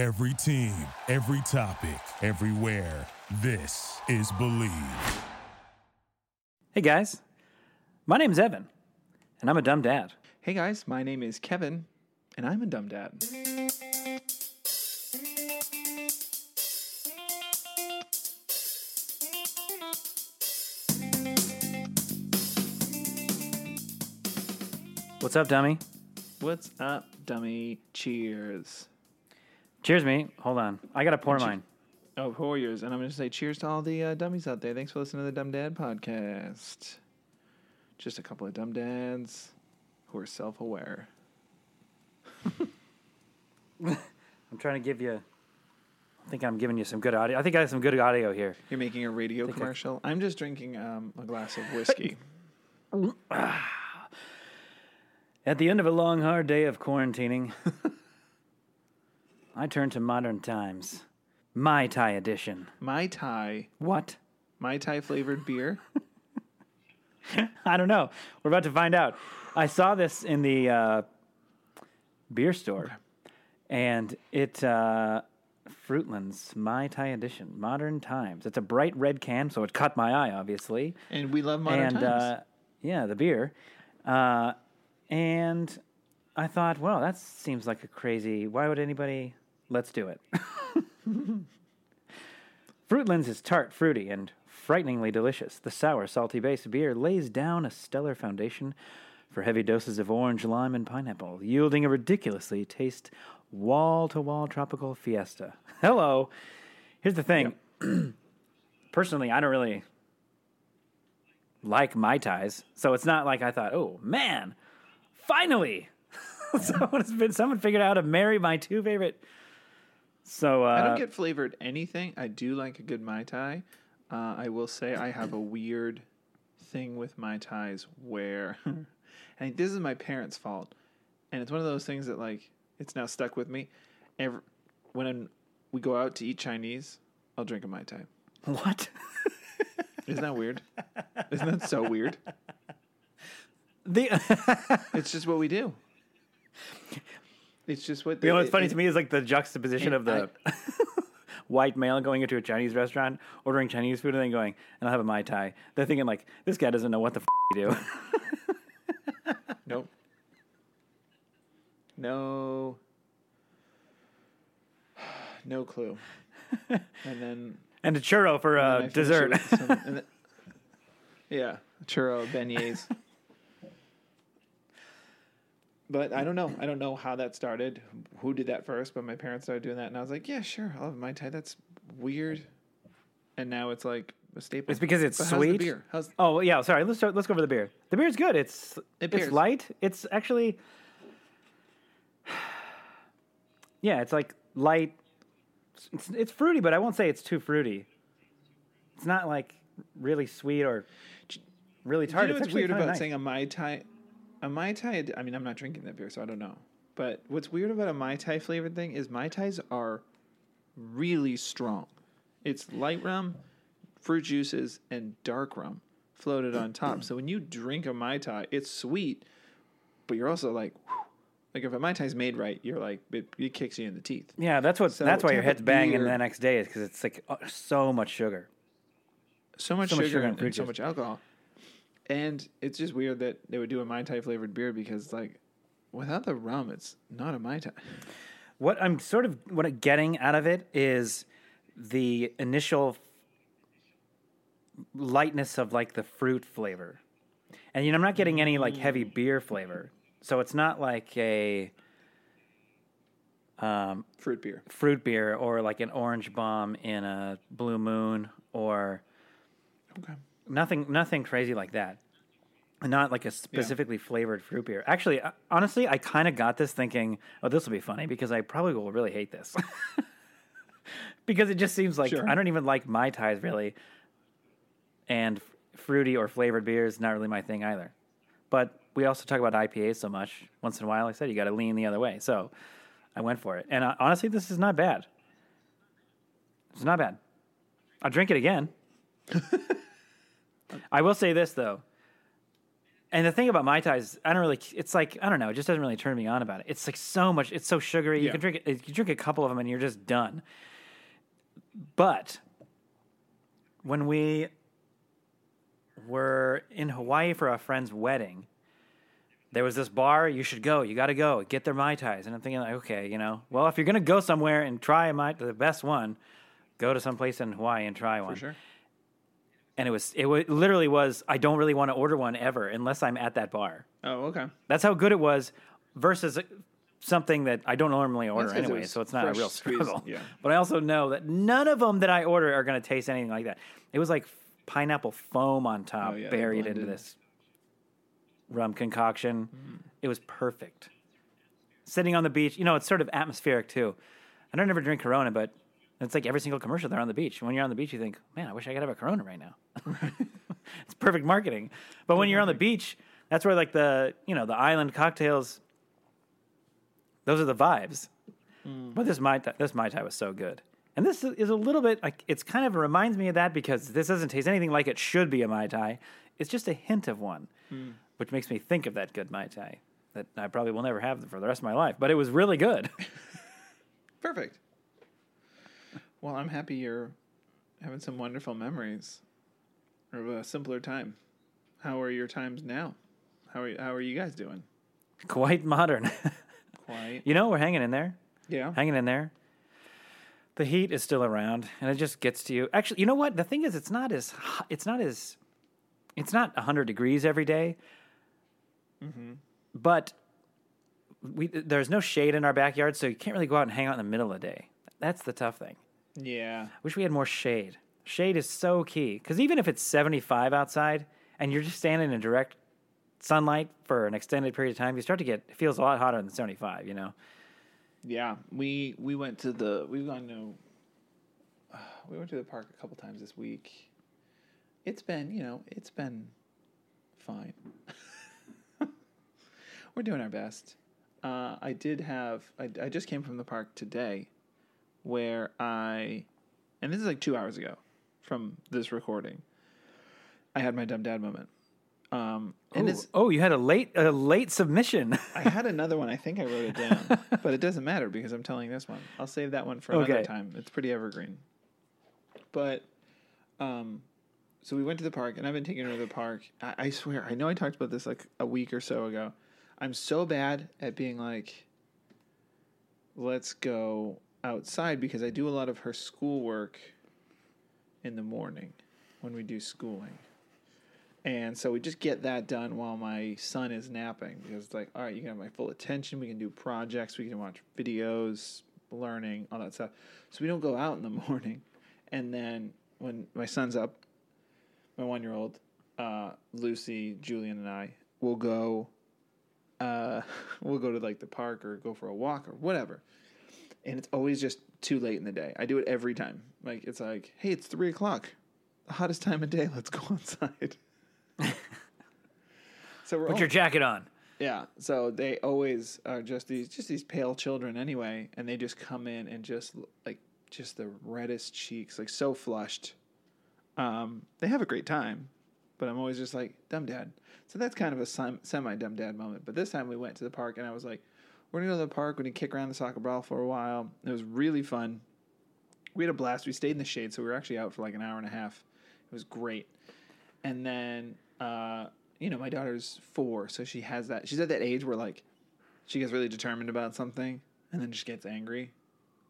Every team, every topic, everywhere. This is Believe. Hey guys, my name's Evan, and I'm a dumb dad. Hey guys, my name is Kevin, and I'm a dumb dad. What's up, dummy? What's up, dummy? Cheers. Cheers, me. Hold on, I gotta pour mine. Oh, pour yours. and I'm going to say cheers to all the uh, dummies out there. Thanks for listening to the Dumb Dad podcast. Just a couple of dumb dads who are self-aware. I'm trying to give you. I think I'm giving you some good audio. I think I have some good audio here. You're making a radio Think I- commercial. I'm just drinking um, a glass of whiskey. At the end of a long, hard day of quarantining, I turn to modern times. Mai Tai edition. Mai Tai, What? Mai Tai flavored beer. I don't know. We're about to find out. I saw this in the uh, beer store, and it uh, Fruitlands Mai Tai edition, modern times. It's a bright red can, so it caught my eye, obviously. And we love modern and times. Uh, yeah, the beer. Uh, and I thought, well, that seems like a crazy. Why would anybody? Let's do it. Fruitlands is tart, fruity, and frighteningly delicious. The sour, salty base beer lays down a stellar foundation for heavy doses of orange, lime, and pineapple, yielding a ridiculously taste wall to wall tropical fiesta. Hello. Here's the thing. Personally, I don't really like Mai Tais, so it's not like I thought, oh man, finally, someone has been someone figured out how to marry my two favorite. So uh, I don't get flavored anything. I do like a good Mai Tai. Uh, I will say I have a weird thing with Mai Tais where I think this is my parents' fault. And it's one of those things that, like, it's now stuck with me. Every, when I'm, we go out to eat Chinese, I'll drink a Mai Tai. what? Isn't that weird? Isn't that so weird? the It's just what we do. It's just what you know what's funny it- to me is like the juxtaposition of the white male going into a Chinese restaurant, ordering Chinese food, and then going, and I'll have a mai tai. They're thinking like, this guy doesn't know what the f- you do. Nope. No. No clue. And then and a churro for uh, then I finish it dessert. some- then- yeah, churro beignets. But I don't know. I don't know how that started. Who did that first? But my parents started doing that, and I was like, "Yeah, sure, I'll have mai tai." That's weird. And now it's like a staple. It's because it's But how's the sweet. beer? How's Oh yeah. Sorry. Let's start, let's go over the beer. The beer's good. It's It it's light. It's actually yeah. It's like light. It's it's fruity, but I won't say it's too fruity. It's not like really sweet or really tart. you know it's what's weird about nice. saying a mai tai? A mai tai. I mean, I'm not drinking that beer, so I don't know. But what's weird about a mai tai flavored thing is mai tais are really strong. It's light rum, fruit juices, and dark rum floated on top. so when you drink a mai tai, it's sweet, but you're also like, whew. like if a mai tai is made right, you're like it, it kicks you in the teeth. Yeah, that's what. So that's why your head's banging the next day is because it's like uh, so much sugar. so much So much sugar, and, and so much alcohol. And it's just weird that they would do a Mai Tai flavored beer because, like, without the rum, it's not a Mai Tai. What I'm sort of what I'm getting out of it is the initial lightness of like the fruit flavor, and you know I'm not getting any like heavy beer flavor, so it's not like a um, Fruit beer. fruit beer or like an orange bomb in a blue moon or Okay. Nothing nothing crazy like that. Not like a specifically flavored fruit beer. Actually uh, honestly i kind of got this thinking oh this will be funny because i probably will really hate this. Because it just seems like Sure. i don't even like mai tais really. And f- fruity or flavored beer is not really my thing either. But we also talk about ipas so much. Once in a while like i said you got to lean the other way. So i went for it. And uh, honestly this is not bad. It's not bad. I'll drink it again I will say this though. And the thing about mai tais, I don't really. It's like I don't know. It just doesn't really turn me on about it. It's like so much. It's so sugary. You Yeah. can drink it. You drink a couple of them and you're just done. But when we were in Hawaii for a friend's wedding, there was this bar. You should go. You got to go. Get their mai tais. And I'm thinking, like, okay, you know, well, if you're gonna go somewhere and try a mai, the best one, go to some place in Hawaii and try one For sure. And it was it wa literally was I don't really want to order one ever unless I'm at that bar. Oh, okay. That's how good it was versus something that I don't normally order That's 'cause it anyway, was so it's not a fresh real squeezed, struggle. yeah. But I also know that none of them that I order are going to taste anything like that. It was like pineapple foam on top Oh, yeah, they buried into blended. this rum concoction. Mm. It was perfect. Sitting on the beach, you know, it's sort of atmospheric too. I don't ever drink Corona, but it's like every single commercial they're on the beach. When you're on the beach, you think, man, I wish I could have a Corona right now. it's perfect marketing. But when you're on the beach, that's where like the you know the island cocktails. Those are the vibes. Hmm. But this mai Tai, this mai tai was so good, and this is a little bit like it's kind of reminds me of that because this doesn't taste anything like it should be a mai tai. It's just a hint of one, hmm. which makes me think of that good mai tai that I probably will never have for the rest of my life. But it was really good. Perfect. Well, I'm happy you're having some wonderful memories of a simpler time. How are your times now? How are how are you guys doing? Quite modern. Quiet. you know, we're hanging in there. Yeah. hanging in there. The heat is still around, and it just gets to you. Actually, you know what? The thing is, it's not as hot- it's not as it's not hundred degrees every day. Mm-hmm. But we there's no shade in our backyard, so you can't really go out and hang out in the middle of the day. That's the tough thing. Yeah. I Wish we had more shade. Shade is so key because even if it's 75 outside and you're just standing in direct sunlight for an extended period of time, you start to get it feels a lot hotter than 75. You know. Yeah. We we went to the we've gone to uh, we went to the park a couple times this week. It's been, you know, it's been fine. We're doing our best. Uh, I did have I, I just came from the park today where I and this is like 2 hours ago from this recording. I had my dumb dad moment. Um, and oh, it's oh, you had a late a late submission. I had another one. I think I wrote it down, but it doesn't matter because I'm telling this one. I'll save that one for another Okay. time. It's pretty evergreen. But, um, so we went to the park, and I've been taking her to the park. I, I swear, I know I talked about this like a week or so ago. I'm so bad at being like, let's go outside because I do a lot of her schoolwork in the morning when we do schooling. And so we just get that done while my son is napping because it's like, all right, you can have my full attention. We can do projects. We can watch videos, learning, all that stuff. So we don't go out in the morning. And then when my son's up, my one year old, uh, Lucy, Julian, and I will go. Uh, we'll go to like the park or go for a walk or whatever. And it's always just too late in the day. I do it every time. Like it's like, hey, it's three o'clock, the hottest time of day. Let's go outside. so we're Put all- your jacket on. yeah. So they always are just these just these pale children anyway, and they just come in and just like just the reddest cheeks, like so flushed. Um, they have a great time, but I'm always just like dumb dad. So that's kind of a semi dumb dad moment. But this time we went to the park, and I was like, we're gonna go to the park. We're gonna kick around the soccer ball for a while. It was really fun. We had a blast. We stayed in the shade, so we were actually out for like an hour and a half. It was great. And then, uh, you know, my daughter's four, so she has that. She's at that age where like she gets really determined about something, and then just gets angry,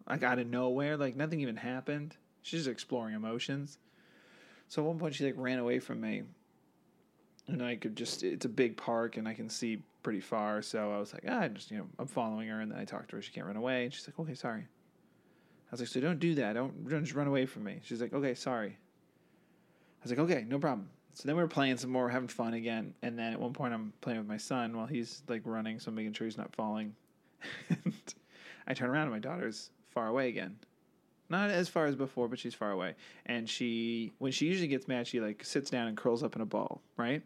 like out of nowhere. Like nothing even happened. She's just exploring emotions. So at one point, she like ran away from me, and I could just. It's a big park, and I can see pretty far. So I was like, ah, I just you know, I'm following her, and then I talked to her. She can't run away, and she's like, okay, sorry. I was like, so don't do that. Don't, don't just run away from me. She's like, okay, sorry. I was like, okay, no problem. So then we were playing some more, having fun again. And then at one point, I'm playing with my son while he's like running, so I'm making sure he's not falling. and I turn around and my daughter's far away again. Not as far as before, but she's far away. And she, when she usually gets mad, she like sits down and curls up in a ball, right?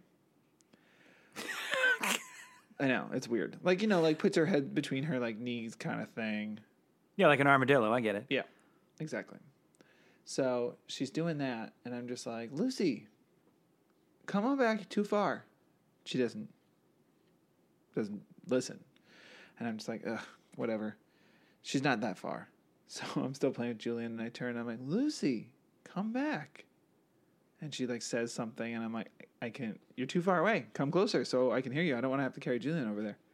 I know it's weird. Like you know, like puts her head between her like knees, kind of thing. Yeah, like an armadillo. I get it. Yeah, exactly. So she's doing that, and I'm just like, Lucy, come on back too far. she doesn't doesn't listen. And I'm just like, ugh, whatever. She's not that far. So I'm still playing with Julian and I turn and I'm like, Lucy, come back. And she like says something and I'm like, I can't you're too far away. Come closer so I can hear you. I don't want to have to carry Julian over there.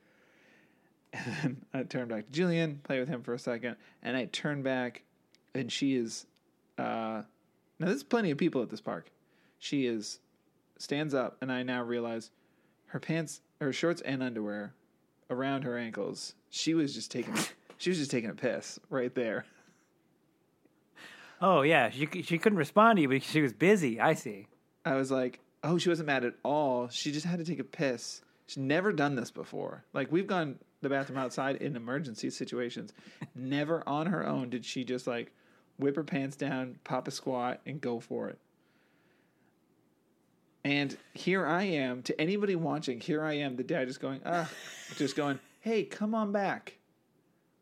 And then I turn back to Julian, play with him for a second, and I turn back and she is uh now there's plenty of people at this park. She is stands up and I now realize her pants her shorts and underwear around her ankles. She was just taking she was just taking a piss right there. Oh yeah, she she couldn't respond to you because she was busy. I see. I was like, "Oh, she wasn't mad at all. She just had to take a piss." She's never done this before. Like we've gone the bathroom outside in emergency situations. never on her own did she just like whip her pants down, pop a squat, and go for it. And here I am to anybody watching. Here I am, the dad, just going, ah, just going, hey, come on back.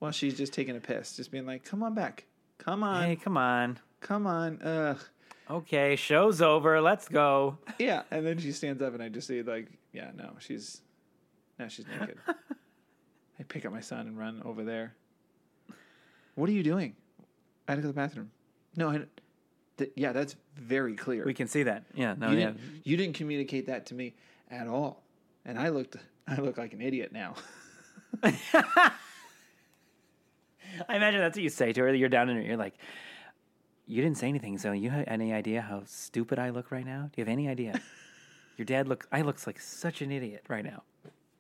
While she's just taking a piss, just being like, come on back, come on, Hey, come on. come on, ugh. Okay, show's over. Let's go. Yeah, and then she stands up, and I just see like, yeah, no, she's now she's naked. I pick up my son and run over there. What are you doing? I had to go to the bathroom. No, I. Th- yeah, that's very clear. We can see that. Yeah. No. you, yeah. didn't, you didn't communicate that to me at all, and I looked. I look like an idiot now. I imagine that's what you say to her. You're down in her. You're like, you didn't say anything. So you have any idea how stupid I look right now? Do you have any idea? Your dad look. I looks like such an idiot right now.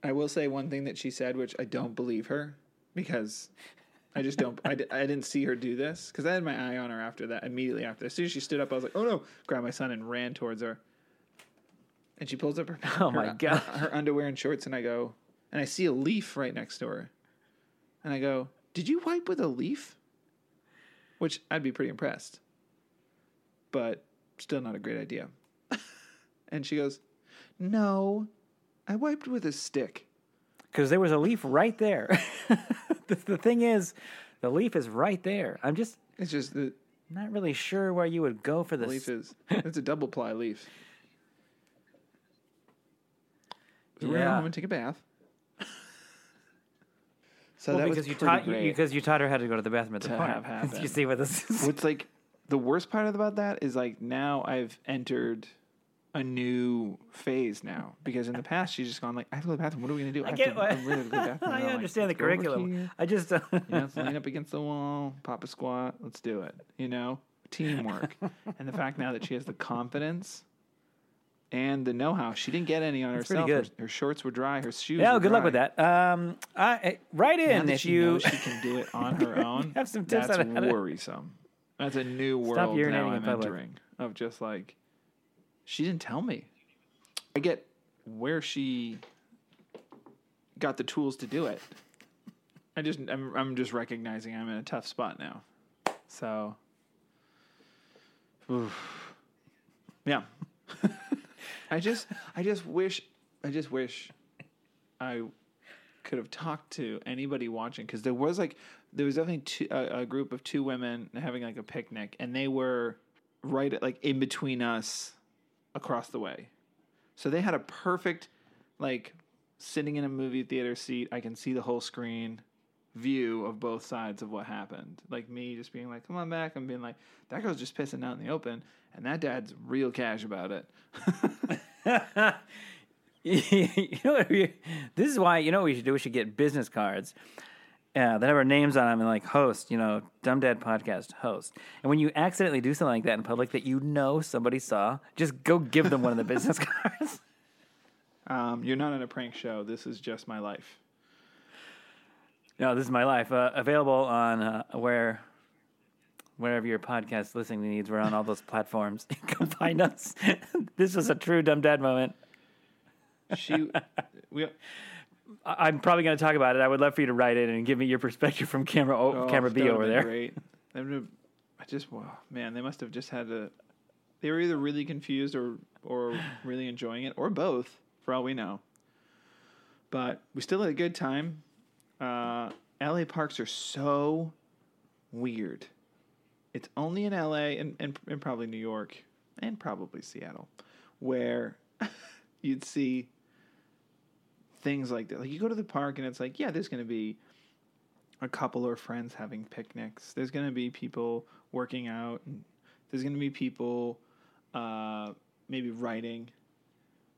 I will say one thing that she said, which I don't believe her because I just don't. I, I didn't see her do this because I had my eye on her after that. Immediately after, as soon as she stood up, I was like, "Oh no!" Grabbed my son and ran towards her. And she pulls up her Oh, her- my gosh. her underwear and shorts, and I go, and I see a leaf right next to her, and I go, "Did you wipe with a leaf?" Which I'd be pretty impressed, but still not a great idea. and she goes, "No, I wiped with a stick." Because there was a leaf right there. the, the thing is, the leaf is right there. I'm just It's just the not really sure where you would go for this. leaf is it's a double ply leaf. So we're gonna home and take a bath. So Well, that because was you taught you, because you taught her how to go to the bathroom at the park. have you see what this is? What's like the worst part about that is like now I've entered a new phase now because in the past she's just gone like I have to go to the bathroom. What are we gonna do? I have get to, what, I really to go to the bathroom. I I'm like, understand the "Let's go over curriculum. I just You know, lean up against the wall, pop a squat. Let's do it. You know, teamwork. and the fact now that she has the confidence and the know-how, she didn't get any on That's herself. good. Her, her shorts were dry. Her shoes. yeah. Good luck with that. Um, I, write Now in that if she you. she can do it on her own, Have some tips that's on how to- worrisome. That's a new Stop world urinating now I'm entering of just like she didn't tell me. I get where she got the tools to do it. I just I'm I'm just recognizing I'm in a tough spot now. So oof. yeah. I just I just wish I just wish I could have talked to anybody watching because there was like there was definitely two, a, a group of two women having like a picnic and they were right at, like in between us across the way. So they had a perfect like sitting in a movie theater seat. I can see the whole screen view of both sides of what happened like me just being like come on back and being like that girl's just pissing out in the open and that dad's real cash about it you know what we, this is why you know what we should do. We should get business cards uh, that have our names on them and like host. You know, Dumb Dad Podcast host. And when you accidentally do something like that in public that you know somebody saw, just go give them one of the business cards. um, you're not on a prank show this is just my life No, this is my life. Uh, available on uh, where wherever your podcast listening needs. We're on all those platforms. Come find us. this was a true dumb dad moment. she we I- I'm probably going to talk about it. I would love for you to write it and give me your perspective from camera o- Oh, camera B over there. Great. I just wow, man, they must have just had to. They were either really confused or or really enjoying it, or both, for all we know. But we still had a good time. Uh, L.A. parks are so weird. It's only in L.A. and, and and probably New York and probably Seattle, where you'd see things like that. Like you go to the park and it's like, yeah, there's going to be a couple or friends having picnics. There's going to be people working out. And there's going to be people uh, maybe writing,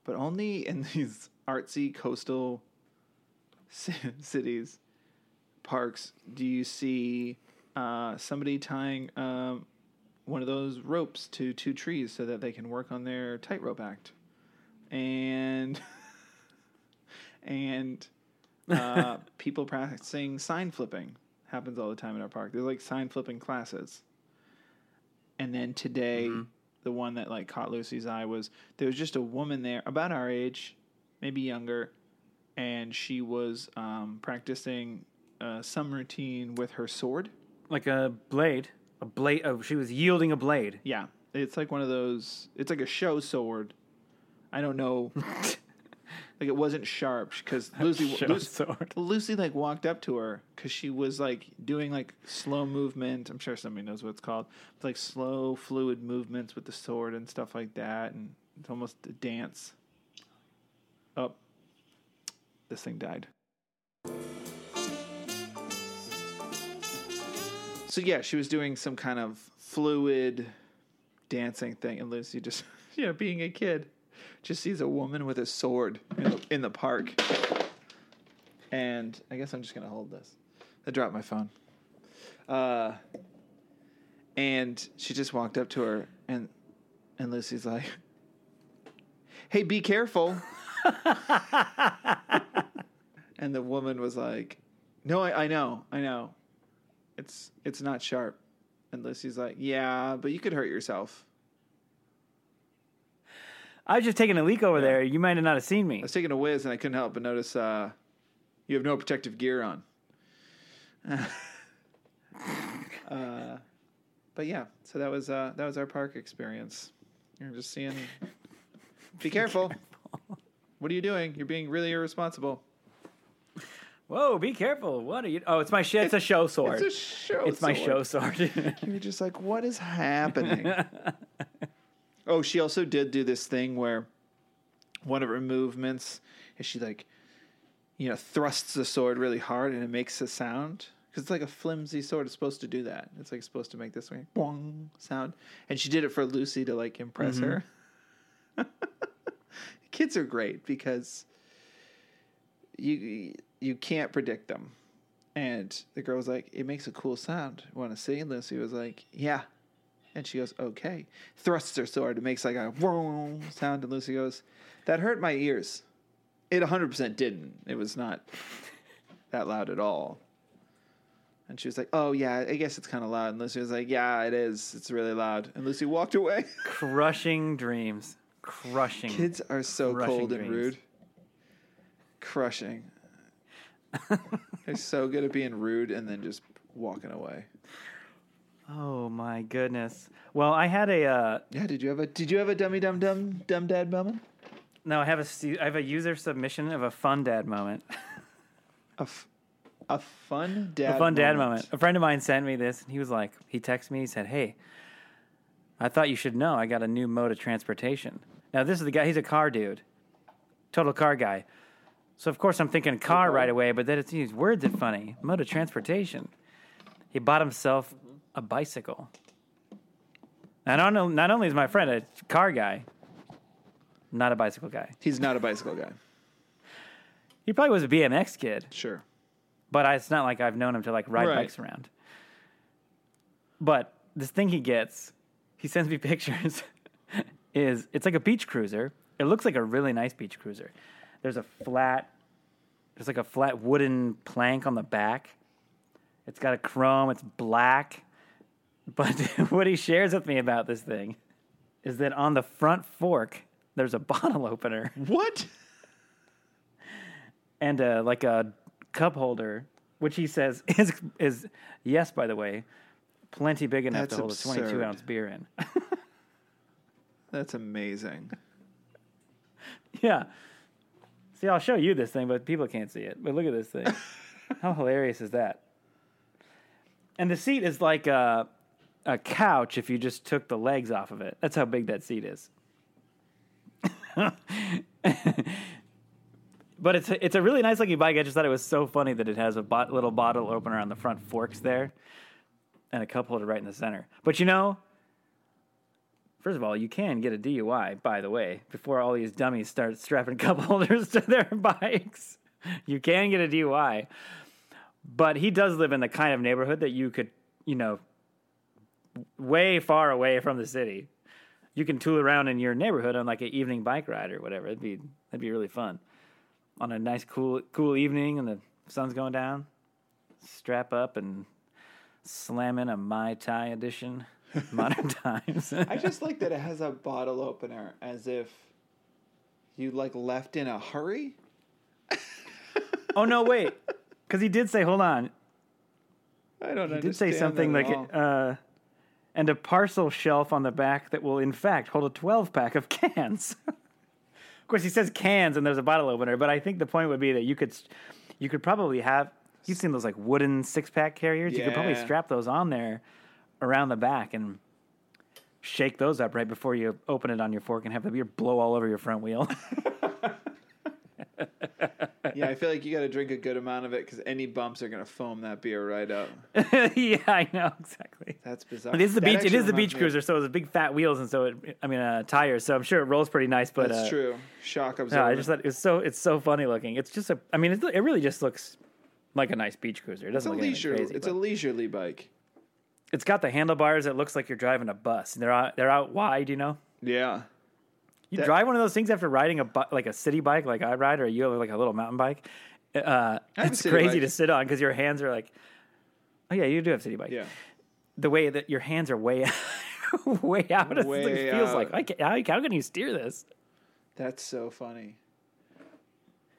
but only in these artsy coastal cities, parks, do you see uh, somebody tying um, one of those ropes to two trees so that they can work on their tightrope act, and and uh, people practicing sign flipping happens all the time in our park. There's like sign flipping classes. And then today, the one that like caught Lucy's eye was there was just a woman there about our age, maybe younger, and she was um, practicing uh, some routine with her sword. Like a blade. A blade. Oh, she was yielding a blade. Yeah, it's like one of those. It's like a show sword. I don't know. like it wasn't sharp because Lucy, Lucy. Lucy like walked up to her because she was like doing like slow movement. I'm sure somebody knows what it's called. It's like slow, fluid movements with the sword and stuff like that, and it's almost a dance. Oh, this thing died. So yeah, she was doing some kind of fluid dancing thing, and Lucy just, you know, being a kid, just sees a woman with a sword in the, in the park. And I guess I'm just gonna hold this. I dropped my phone. Uh, and she just walked up to her, and and Lucy's like, "Hey, be careful." and the woman was like, "No, I, I know, I know. It's it's not sharp." And Lucy's like, "Yeah, but you could hurt yourself." I was just taking a leak over there. You might have not have seen me. I was taking a whiz and I couldn't help but notice uh, you have no protective gear on. uh, but yeah, so that was uh, that was our park experience. You're just seeing. Be careful. What are you doing? You're being really irresponsible. Whoa, be careful. What are you? Oh, it's my shit. It's a show sword. It's a show. Sword. It's my show sword. sword. You're just like, what is happening? oh, she also did do this thing where one of her movements is she like, you know, thrusts the sword really hard and it makes a sound because it's like a flimsy sword. It's supposed to do that. It's like supposed to make this way boing sound, and she did it for Lucy to like impress mm-hmm. her. Kids are great because you you can't predict them. And the girl was like, "It makes a cool sound. Want to see?" And Lucy was like, "Yeah." And she goes, "Okay." Thrusts her sword. It makes like a vroom sound. And Lucy goes, "That hurt my ears." It 100% didn't. It was not that loud at all. And she was like, "Oh yeah, I guess it's kind of loud." And Lucy was like, "Yeah, it is. It's really loud." And Lucy walked away. Crushing dreams. Crushing. Kids are so cold and dreams. rude. Crushing. They're so good at being rude and then just walking away. Oh my goodness. Well, I had a uh, Yeah, did you have a did you have a dummy dum dum dumb dad moment? no. I have a I have a user submission of a fun dad moment. A, f- a fun dad a fun dad moment. A friend of mine sent me this, and he was like, he texted me. He said, "Hey, I thought you should know. I got a new mode of transportation. Now, this is the guy. He's a car dude, total car guy. So of course I'm thinking car right away, but then it's these words that funny. Mode of transportation. He bought himself a bicycle. Not only, not only is my friend a car guy, not a bicycle guy. He's not a bicycle guy. He probably was a BMX kid. Sure. but I, it's not like I've known him to like ride Right. bikes around. But this thing he gets, he sends me pictures. Is it's like a beach cruiser. It looks like a really nice beach cruiser. There's a flat, there's like a flat wooden plank on the back. It's got a chrome. It's black. But what he shares with me about this thing is that on the front fork there's a bottle opener What? and uh, like a cup holder, which he says is is yes, by the way, plenty big enough That's to hold a 22 ounce beer in. That's amazing. yeah. See, I'll show you this thing, but people can't see it. But look at this thing. How hilarious is that? And the seat is like a a couch if you just took the legs off of it. That's how big that seat is. But it's a, it's a really nice looking bike. I just thought it was so funny that it has a bot, little bottle opener on the front forks there, and a cup holder right in the center. But you know, first of all, you can get a DUI. By the way, before all these dummies start strapping cup holders to their bikes, you can get a DUI. But he does live in the kind of neighborhood that you could, you know, way far away from the city. You can tool around in your neighborhood on like an evening bike ride or whatever. It'd be that'd be really fun on a nice cool cool evening and the sun's going down. Strap up and slam in a Mai Tai edition, modern times. I just like that it has a bottle opener as if you like left in a hurry. oh no, wait, because he did say, hold on, I don't he did say something like, uh, and a parcel shelf on the back that will in fact hold a twelve pack of cans. of course, he says cans and there's a bottle opener, but I think the point would be that you could, you could probably have. You've seen those like wooden six pack carriers. You could probably strap those on there around the back and shake those up right before you open it on your fork and have the beer blow all over your front wheel. yeah, I feel like you got to drink a good amount of it because any bumps are gonna foam that beer right up. yeah, I know exactly. That's bizarre. It is the That beach. It is the beach me cruiser, so it's a big fat wheels, and so it, I mean uh, tires. So I'm sure it rolls pretty nice. But That's uh, true. Shock absorber. No. I just thought it's so it's so funny looking. It's just a. I mean, it, it really just looks like a nice beach cruiser. It it's a doesn't look anything leisure. crazy. it's but a leisurely bike. It's got the handlebars. It looks like you're driving a bus. They're out. They're out wide. You know. Yeah. You That- drive one of those things after riding a bu- like a city bike, like I ride, or you have like a little mountain bike. Uh, it's crazy bike. to sit on because your hands are like. Oh yeah, you do have city bike. Yeah. The way that your hands are way, way out. It Way feels out. like I can, how, how can you steer this? That's so funny.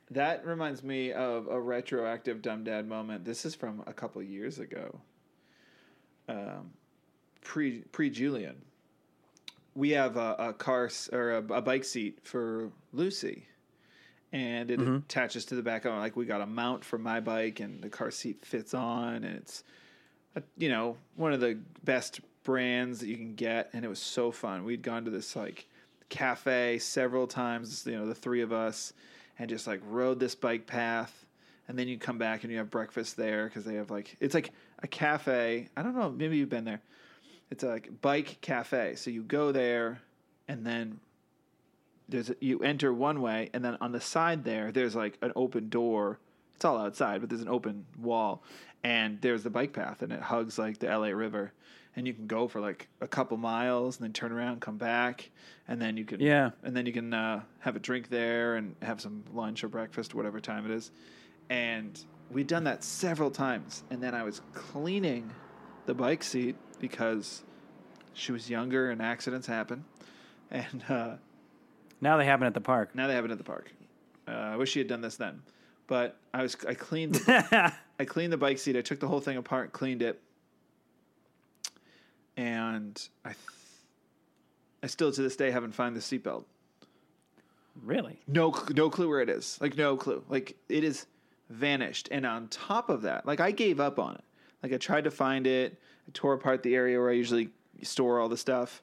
That reminds me of a retroactive dumb dad moment. This is from a couple years ago. Um, pre pre Julian. We have a, a car or a, a bike seat for Lucy, and it attaches to the back of. Like we got a mount for my bike, and the car seat fits on, and it's a, you know one of the best brands that you can get, and it was so fun. We'd gone to this like cafe several times, you know, the three of us, and just like rode this bike path. And then you come back and you have breakfast there because they have like it's like a cafe. I don't know, maybe you've been there. It's a like bike cafe. So you go there, and then there's a, you enter one way, and then on the side there, there's like an open door. It's all outside, but there's an open wall, and there's the bike path, and it hugs like the LA River, and you can go for like a couple miles, and then turn around, come back, and then you can Yeah. and then you can uh, have a drink there and have some lunch or breakfast, whatever time it is. And we'd done that several times, and then I was cleaning the bike seat because she was younger and accidents happen, and. Uh, Now they happen at the park. now they happen at the park. Uh, I wish she had done this then, but I was I cleaned the, I cleaned the bike seat. I took the whole thing apart, cleaned it, and I th- I still to this day haven't found the seatbelt. really? No, cl- no clue where it is. Like no clue. Like it is vanished. And on top of that, like I gave up on it. Like I tried to find it. I tore apart the area where I usually store all the stuff.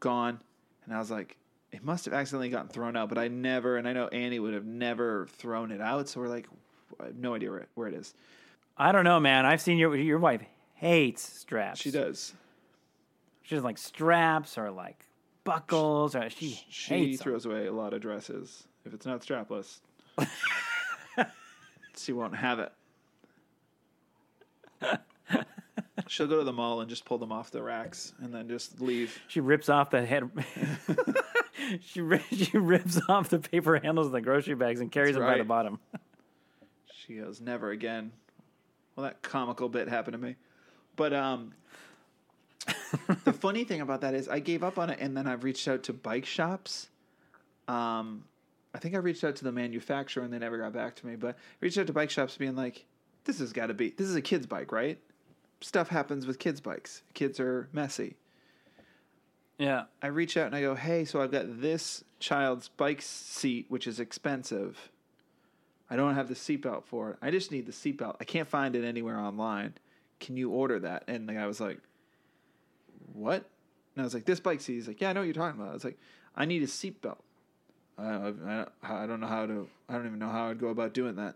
Gone. And I was like, it must have accidentally gotten thrown out. But I never, and I know Annie would have never thrown it out. So we're like, I have no idea where, where it is. I don't know, man. I've seen your your wife hates straps. She does. She doesn't like straps or like buckles or she, She hates them. throws away a lot of dresses. If it's not strapless, she won't have it. She'll go to the mall and just pull them off the racks and then just leave. She rips off the head. she ri- she rips off the paper handles of the grocery bags and carries That's them by the bottom. She goes, never again. Well, that comical bit happened to me. But um, the funny thing about that is I gave up on it and then I've reached out to bike shops. Um, I think I reached out to the manufacturer and they never got back to me. But I reached out to bike shops being like, this has got to be, this is a kid's bike, right? Stuff happens with kids' bikes. Kids are messy. Yeah. I reach out and I go, hey, so I've got this child's bike seat, which is expensive. I don't have the seatbelt for it. I just need the seatbelt. I can't find it anywhere online. Can you order that? And the guy was like, what? And I was like, this bike seat. He's like, yeah, I know what you're talking about. I was like, I need a seatbelt. I, I, I don't know how to. I don't even know how I'd go about doing that.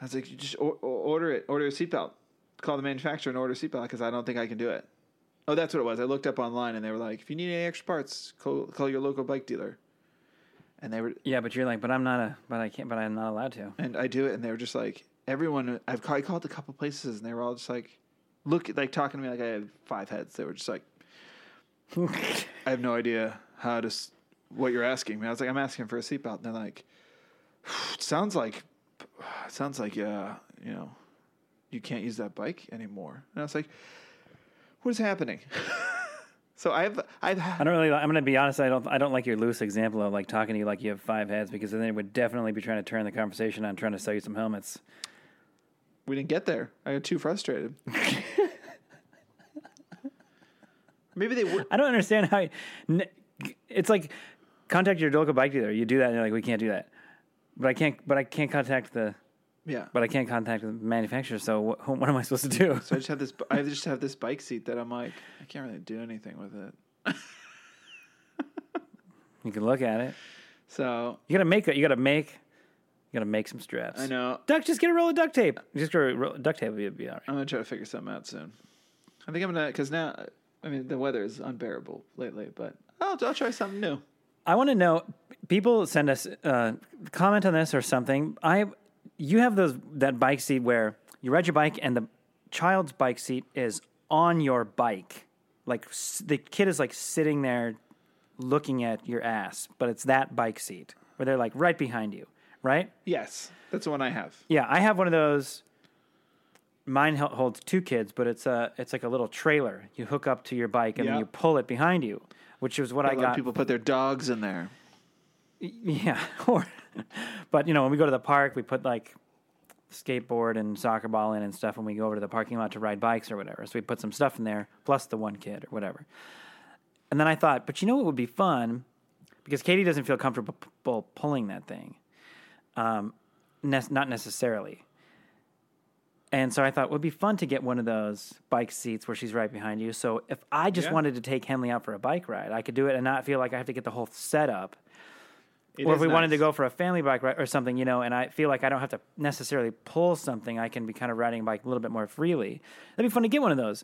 I was like, you just or, or- order it. Order a seatbelt. Call the manufacturer and order a seatbelt because I don't think I can do it. Oh, that's what it was. I looked up online and they were like, if you need any extra parts, call, call your local bike dealer. And they were, Yeah, but you're like, but I'm not a, but I can't, but I'm not allowed to. and I do it, and they were just like, everyone. I've called, I called a couple places, and they were all just like, look, like talking to me like I had five heads. They were just like, I have no idea how to what you're asking me. I was like, I'm asking for a seatbelt, and they're like, it sounds like, it sounds like, uh, you know, you can't use that bike anymore. And I was like, what is happening? so I've, I've, I don't really. I'm gonna be honest. I don't. I don't like your loose example of like talking to you like you have five heads because then it would definitely be trying to turn the conversation on trying to sell you some helmets. we didn't get there. I got too frustrated. Maybe they would. I don't understand how. It's like contact your local bike dealer. You do that, and they're like, we can't do that. But I can't. But I can't contact the. Yeah. But I can't contact the manufacturer. So what, what am I supposed to do? So I just have this. I just have this bike seat that I'm like, I can't really do anything with it. You can look at it. So You gotta make it. You gotta make. You gotta make some straps. I know Duck. Just get a roll of duct tape. Just get a roll, duct tape. Will be all right. I'm gonna try to figure something out soon. I think I'm gonna because now, I mean, the weather is unbearable lately, but I'll I'll try something new. I want to know. People send us uh, comment on this or something. I, you have those that bike seat where you ride your bike and the child's bike seat is on your bike, like s- the kid is like sitting there looking at your ass, but it's that bike seat where they're like right behind you, right? Yes, that's the one I have. Yeah, I have one of those. Mine holds two kids, but it's a it's like a little trailer. You hook up to your bike and then you pull it behind you, which is what A I lot of got. people put their dogs in there. Yeah, or but you know when we go to the park, we put like skateboard and soccer ball in and stuff when we go over to the parking lot to ride bikes or whatever. So we put some stuff in there plus the one kid or whatever. And then I thought, but you know what would be fun because Katie doesn't feel comfortable pulling that thing, um, ne- not necessarily. And so I thought it would be fun to get one of those bike seats where she's right behind you. So if I just Yeah. wanted to take Henley out for a bike ride, I could do it and not feel like I have to get the whole setup It or if we wanted to go for a family bike ride or something, you know, and I feel like I don't have to necessarily pull something, I can be kind of riding a bike a little bit more freely. That'd be fun to get one of those.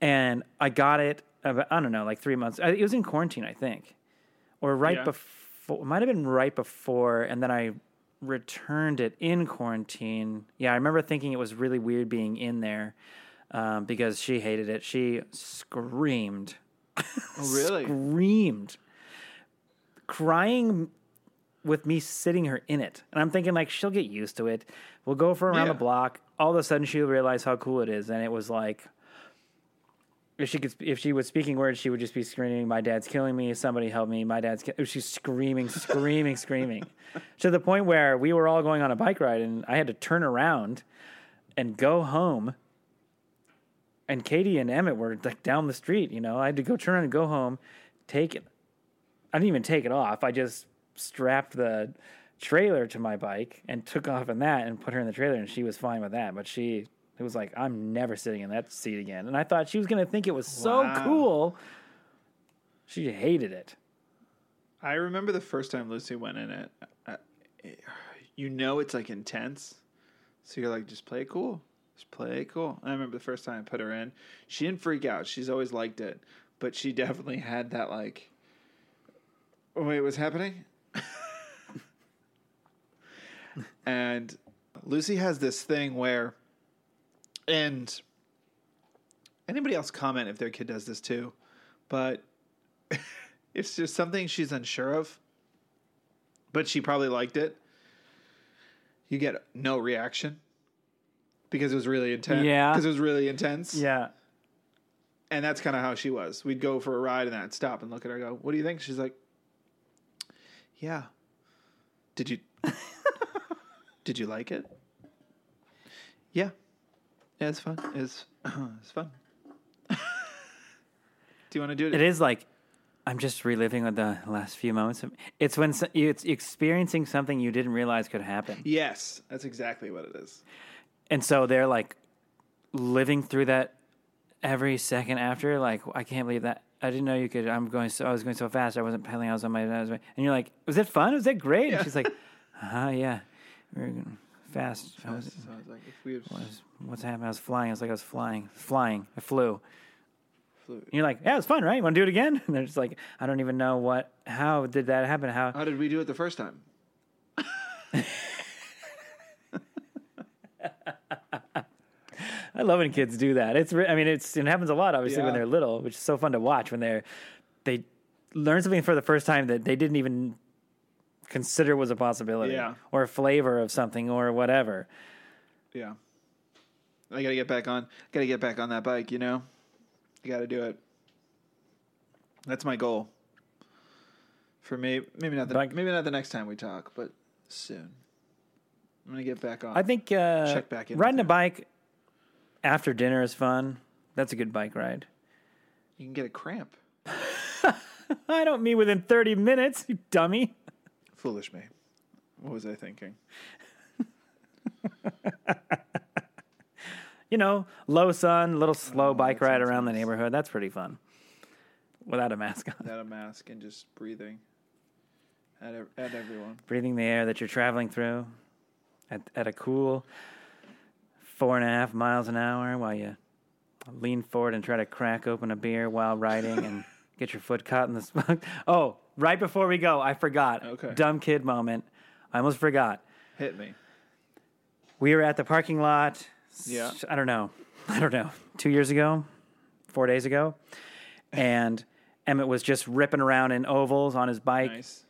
And I got it, about, I don't know, like three months. It was in quarantine, I think, or right Yeah. before. It might have been right before, and then I returned it in quarantine. Yeah, I remember thinking it was really weird being in there um, because she hated it. She screamed Oh, really? screamed, crying with me sitting her in it. And I'm thinking, like, she'll get used to it. We'll go for around Yeah. the block. All of a sudden, she'll realize how cool it is. And it was like, if she could, if she was speaking words, she would just be screaming, "My dad's killing me! Somebody help me! My dad's." Ki-. She's screaming, screaming, screaming, to the point where we were all going on a bike ride, and I had to turn around and go home and Katie and Emmett were like down the street. You know, I had to go turn around and go home, take it. I didn't even take it off. I just strapped the trailer to my bike and took off in that and put her in the trailer, and she was fine with that. But she, it was like, I'm never sitting in that seat again. And I thought she was gonna think it was so Wow. cool. She hated it. I remember the first time Lucy went in it. Uh, you know it's like intense, so you're like, just play it cool, just play it cool. And I remember the first time I put her in, she didn't freak out. She's always liked it, but she definitely had that like, oh, wait, what's happening? and Lucy has this thing where, and anybody else comment if their kid does this too, but it's just something she's unsure of, but she probably liked it. You get no reaction because it was really intense. Yeah. because it was really intense. Yeah. and that's kind of how she was. We'd go for a ride and then I'd stop and look at her. and Go, what do you think? She's like, yeah. Did you? did you like it? Yeah. Yeah, it's fun. It's it's fun. do you want to do it? It is like I'm just reliving the last few moments. Of, it's when so- it's experiencing something you didn't realize could happen. Yes, that's exactly what it is. and so they're like living through that every second after like i can't believe that I didn't know you could. I'm going so I was going so fast. I wasn't pedaling. I was on my. And you're like, was it fun? Was it great? Yeah. And she's like, uh yeah, going fast. I was, I was like, if we was- what's happening? I was flying. I was like, I was flying, flying. I flew. flew, And you're like, yeah, it was fun, right? You want to do it again? And they're just like, I don't even know what. How did that happen? How? how did we do it the first time? I love when kids do that. It's, I mean, it's it happens a lot, obviously, when they're little, which is so fun to watch when they're they learn something for the first time that they didn't even consider was a possibility, Yeah. or a flavor of something, or whatever. Yeah. I gotta get back on. Gotta get back on that bike. You know, You gotta do it. That's my goal. For me, maybe not the Bike- maybe not the next time we talk, but soon. I'm gonna get back on. I think uh, Check back in riding a bike after dinner is fun. That's a good bike ride. you can get a cramp. I don't mean within 30 minutes, you dummy. Foolish me. What was I thinking? You know, low sun, little oh, slow Oh, bike ride around the neighborhood. That's pretty fun. Without a mask on. Without a mask and just breathing at at everyone. breathing the air that you're traveling through at, at a cool four and a half miles an hour while you lean forward and try to crack open a beer while riding and get your foot caught in the smoke. Oh, right before we go, I forgot. Okay. Dumb kid moment. I almost forgot. Hit me. We were at the parking lot. Yeah. I don't know. I don't know. Two years ago, four days ago. And Emmett was just ripping around in ovals on his bike Nice.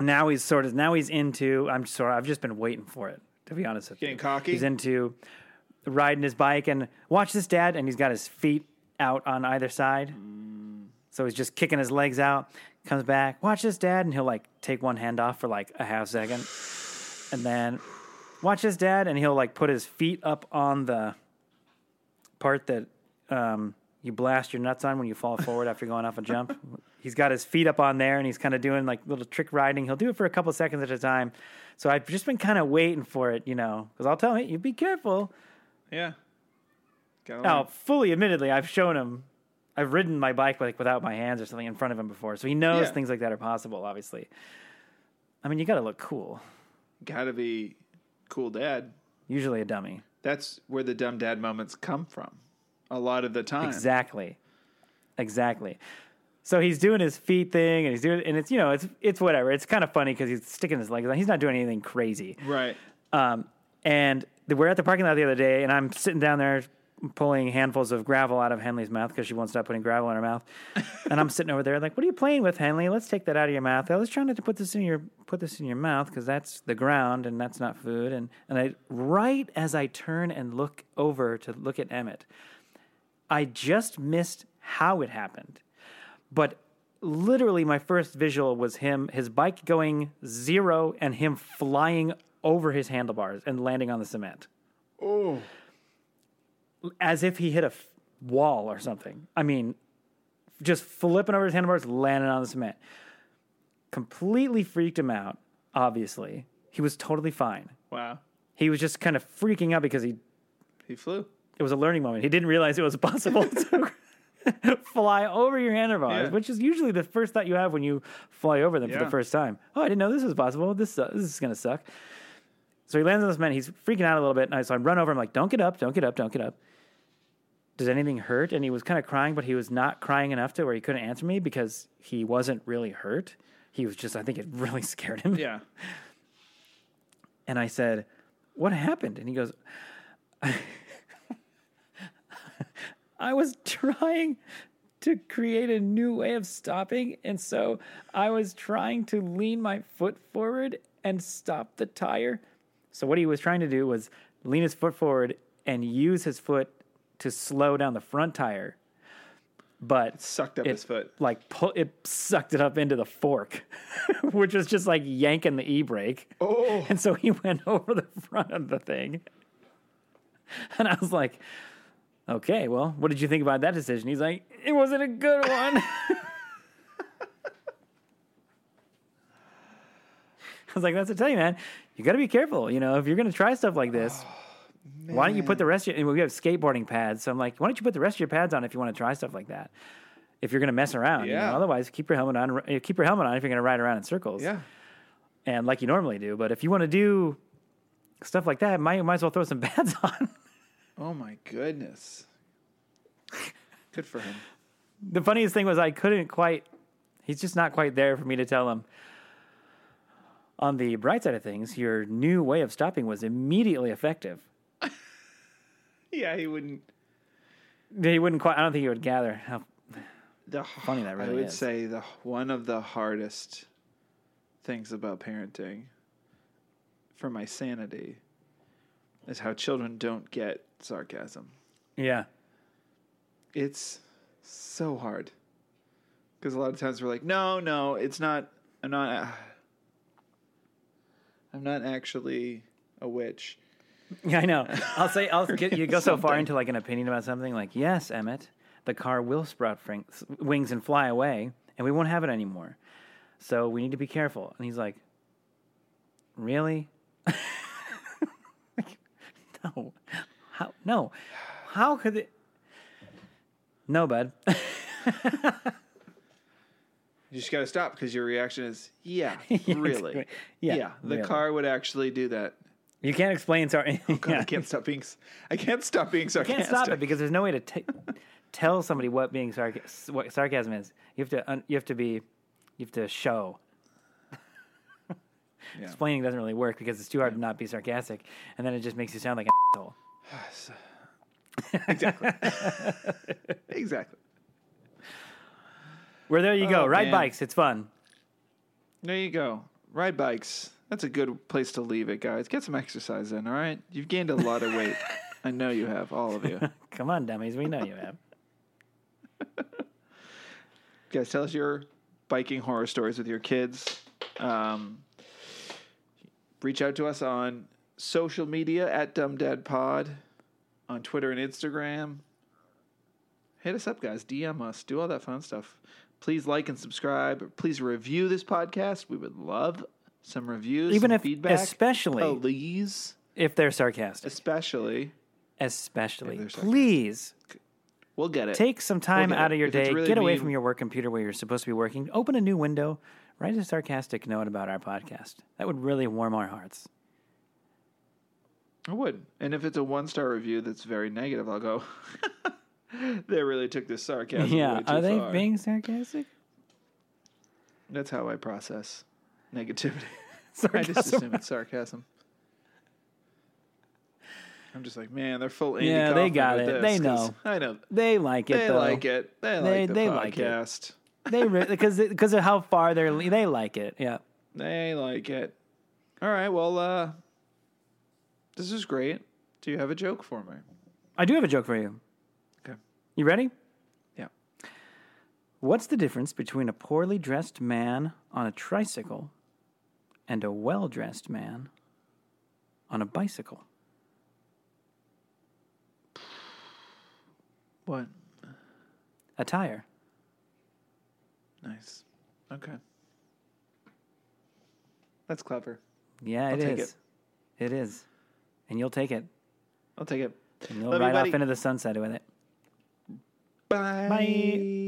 now he's sort of now he's into i'm sorry i've just been waiting for it to be honest with Getting you cocky? he's into riding his bike and watch this dad and he's got his feet out on either side mm. So he's just kicking his legs out comes back watch this dad and he'll like take one hand off for like a half second and then watch this dad and he'll like put his feet up on the part that um, you blast your nuts on when you fall forward after going off a jump. He's got his feet up on there and he's kind of doing like little trick riding. He'll do it for a couple seconds at a time. So I've just been kind of waiting for it, you know, because I'll tell him, you be careful. Yeah. Gotta Now, fully admittedly, I've shown him, I've ridden my bike like without my hands or something in front of him before. So he knows Yeah. things like that are possible, obviously. I mean, you got to look cool. Gotta be cool dad. Usually a dummy. That's where the dumb dad moments come from. A lot of the time. Exactly. Exactly. So he's doing his feet thing, and he's doing, and it's you know, it's it's whatever. It's kind of funny because he's sticking his legs out. He's not doing anything crazy. Right. Um, and we're at the parking lot the other day, and I'm sitting down there pulling handfuls of gravel out of Henley's mouth because she won't stop putting gravel in her mouth. and I'm sitting over there like, "What are you playing with, Henley? Let's take that out of your mouth." I was trying to put this in your put this in your mouth because that's the ground and that's not food. And and I right as I turn and look over to look at Emmett, I just missed how it happened. But literally, my first visual was him, his bike going zero, and him flying over his handlebars and landing on the cement. Oh. As if he hit a f- wall or something. I mean, just flipping over his handlebars, landing on the cement. Completely freaked him out, obviously. He was totally fine. Wow. He was just kind of freaking out because he He flew. it was a learning moment. He didn't realize it was possible to fly over your handlebars, Yeah. which is usually the first thought you have when you fly over them for the first time. Oh, I didn't know this was possible. This uh, this is gonna suck. So he lands on this man. He's freaking out a little bit, and I, so I run over. I'm like, "Don't get up! Don't get up! Don't get up!" Does anything hurt? And he was kind of crying, but he was not crying enough to where he couldn't answer me because he wasn't really hurt. He was just, I think, it really scared him. Yeah. And I said, What happened? And he goes, I was trying to create a new way of stopping. And so I was trying to lean my foot forward and stop the tire. So what he was trying to do was lean his foot forward and use his foot to slow down the front tire. But Sucked up it, his foot. Like pull, it sucked it up into the fork, which was just like yanking the e brake. Oh. And so he went over the front of the thing. And I was like, okay, well, what did you think about that decision? He's like, it wasn't a good one. I was like, that's a tell you, man, you got to be careful. You know, if you're going to try stuff like this, why don't you put the rest of your, and we have skateboarding pads. So I'm like, why don't you put the rest of your pads on if you want to try stuff like that? if you're going to mess around. you know? Yeah. Otherwise, keep your helmet on. uh, Keep your helmet on if you're going to ride around in circles. Yeah. And like you normally do. But if you want to do stuff like that, might might as well throw some pads on. Oh my goodness. Good for him. the funniest thing was I couldn't quite. He's just not quite there for me to tell him. On the bright side of things, your new way of stopping was immediately effective. Yeah, he wouldn't. He wouldn't quite. I don't think he would gather how The Funny that I would is. say the one of the hardest things about parenting for my sanity is how children don't get sarcasm. Yeah. It's so hard because a lot of times we're like, no, no, it's not. I'm not. I'm not actually a witch. Yeah, I know. I'll say I'll get you go so far into like an opinion about something like, yes, Emmett, the car will sprout wings and fly away, and we won't have it anymore. So we need to be careful. And he's like, really? Like, no, how? No, how could it? No, bud. You just got to stop because your reaction is, yeah, Yeah, really, exactly. Yeah, the really. car would actually do that. you can't explain. Sorry, oh, God, I can't stop being. I can't stop being You sarcastic. can't stop it because there's no way to t- tell somebody what being what sarcasm is. You have to un- you have to be you have to show. Yeah. Explaining doesn't really work because it's too hard to not be sarcastic, and then it just makes you sound like an asshole. exactly. exactly. Where there you go, Oh, ride man. bikes, it's fun. There you go. Ride bikes. That's a good place to leave it, guys. Get some exercise in. All right. You've gained a lot of weight. I know you have, all of you. Come on, dummies, we know you have. guys, tell us your biking horror stories with your kids. Um, reach out to us on social media at Dumb Dad Pod on Twitter and Instagram. Hit us up, guys. DM us. Do all that fun stuff. Please like and subscribe. Please review this podcast. We would love some reviews, Even some if, feedback. especially please, if they're sarcastic, especially, especially, please we'll get it. take some time get out of your day, really get away mean- from your work computer where you're supposed to be working, open a new window, write a sarcastic note about our podcast. That would really warm our hearts. I would. And if it's a one star review that's very negative, I'll go. they really took this sarcasm. yeah, are they far." being sarcastic? That's how I process negativity. I just assume it's sarcasm. I'm just like, man, they're full. Andy Yeah, they got it. this, They know. I know. They like it They though. like it. They, They- like the they like it. podcast. They re- because because of how far they're they like it. Yeah. They like it. All right. Well, uh, this is great. Do you have a joke for me? I do have a joke for you. You ready? Yeah. What's the difference between a poorly dressed man on a tricycle and a well dressed man on a bicycle? What? Attire. Nice. Okay. That's clever. Yeah, it take is. It is. And you'll take it. I'll take it. And you'll Love you, ride off into the sunset with it. Bye. Bye.